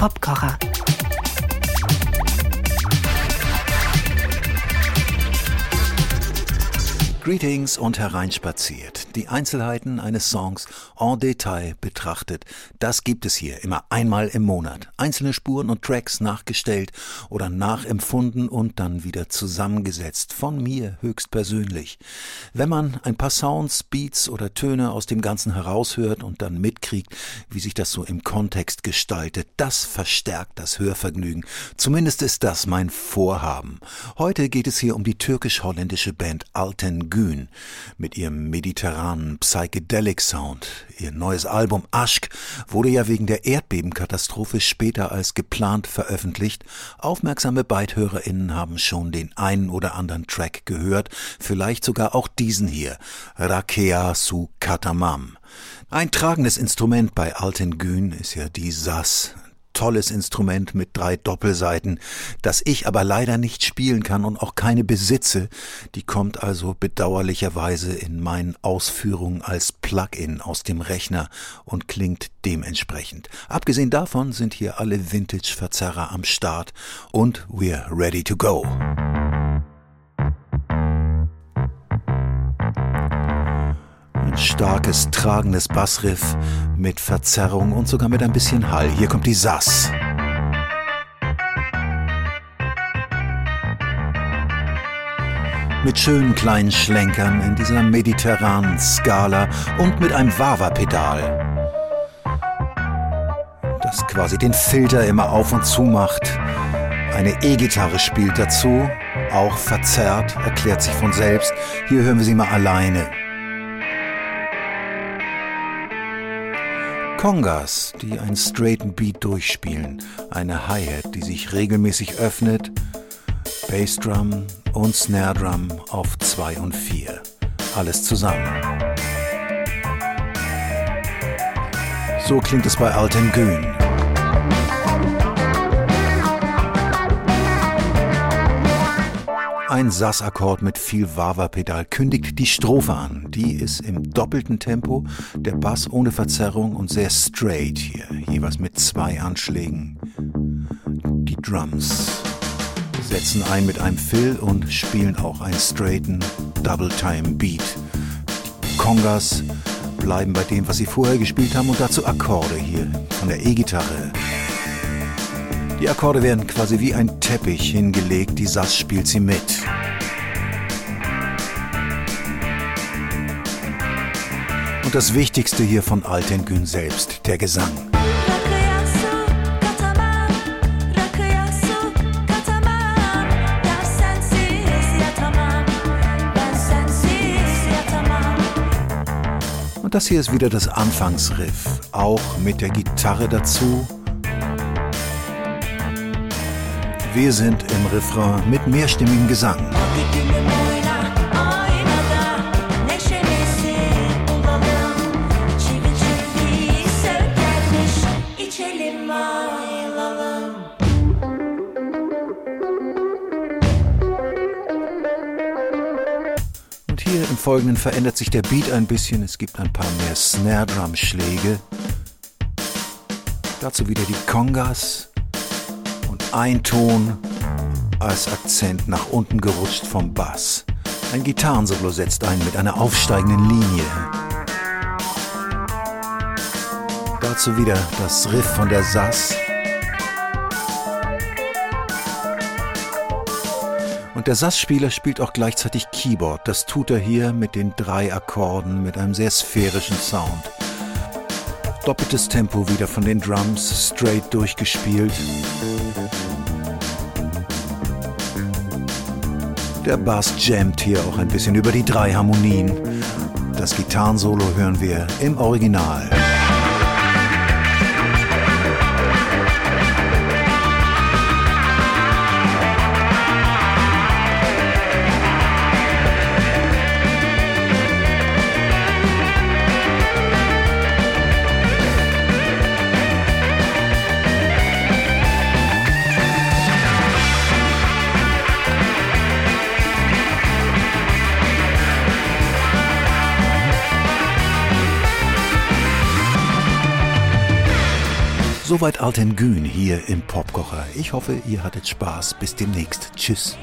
Popkocher. Greetings und hereinspaziert. Die Einzelheiten eines Songs en Detail betrachtet, das gibt es hier immer einmal im Monat. Einzelne Spuren und Tracks nachgestellt oder nachempfunden und dann wieder zusammengesetzt. Von mir höchstpersönlich. Wenn man ein paar Sounds, Beats oder Töne aus dem Ganzen heraushört und dann mitkriegt, wie sich das so im Kontext gestaltet, das verstärkt das Hörvergnügen. Zumindest ist das mein Vorhaben. Heute geht es hier um die türkisch-holländische Band Alten Gün mit ihrem mediterranen Psychedelic Sound. Ihr neues Album Aschk wurde ja wegen der Erdbebenkatastrophe später als geplant veröffentlicht. Aufmerksame BeithörerInnen haben schon den einen oder anderen Track gehört, vielleicht sogar auch diesen hier, Rakea su Katamam. Ein tragendes Instrument bei Alten Gün ist ja die Sass, tolles Instrument mit drei Doppelseiten, das ich aber leider nicht spielen kann und auch keine besitze. Die kommt also bedauerlicherweise in meinen Ausführungen als Plugin aus dem Rechner und klingt dementsprechend. Abgesehen davon sind hier alle Vintage-Verzerrer am Start und we're ready to go. Starkes, tragendes Bassriff mit Verzerrung und sogar mit ein bisschen Hall. Hier kommt die Sass. Mit schönen kleinen Schlenkern in dieser mediterranen Skala und mit einem Wawa-Pedal. Das quasi den Filter immer auf und zu macht. Eine E-Gitarre spielt dazu, auch verzerrt, erklärt sich von selbst. Hier hören wir sie mal alleine. Congas, die einen straighten Beat durchspielen, eine Hi-Hat, die sich regelmäßig öffnet, Bassdrum und Snare Drum auf 2 und 4. Alles zusammen. So klingt es bei Alten Gün. Ein Sass-Akkord mit viel Wawa-Pedal kündigt die Strophe an. Die ist im doppelten Tempo, der Bass ohne Verzerrung und sehr straight hier, jeweils mit zwei Anschlägen. Die Drums setzen ein mit einem Fill und spielen auch einen straighten Double-Time-Beat. Die Congas bleiben bei dem, was sie vorher gespielt haben und dazu Akkorde hier von der E-Gitarre. Die Akkorde werden quasi wie ein Teppich hingelegt, die Sass spielt sie mit. Und das Wichtigste hier von Altengün selbst, der Gesang. Und das hier ist wieder das Anfangsriff, auch mit der Gitarre dazu Wir sind im Refrain mit mehrstimmigem Gesang. Und hier im Folgenden verändert sich der Beat ein bisschen. Es gibt ein paar mehr Snare-Drum-Schläge. Dazu wieder die Congas ein Ton als Akzent nach unten gerutscht vom Bass. Ein Gitarrensolo setzt ein mit einer aufsteigenden Linie. Dazu wieder das Riff von der Sass. Und der Sass-Spieler spielt auch gleichzeitig Keyboard. Das tut er hier mit den drei Akkorden mit einem sehr sphärischen Sound. Doppeltes Tempo wieder von den Drums, straight durchgespielt. Der Bass jammt hier auch ein bisschen über die drei Harmonien. Das Gitarrensolo hören wir im Original. Soweit Alten Gün hier im Popkocher. Ich hoffe, ihr hattet Spaß. Bis demnächst. Tschüss.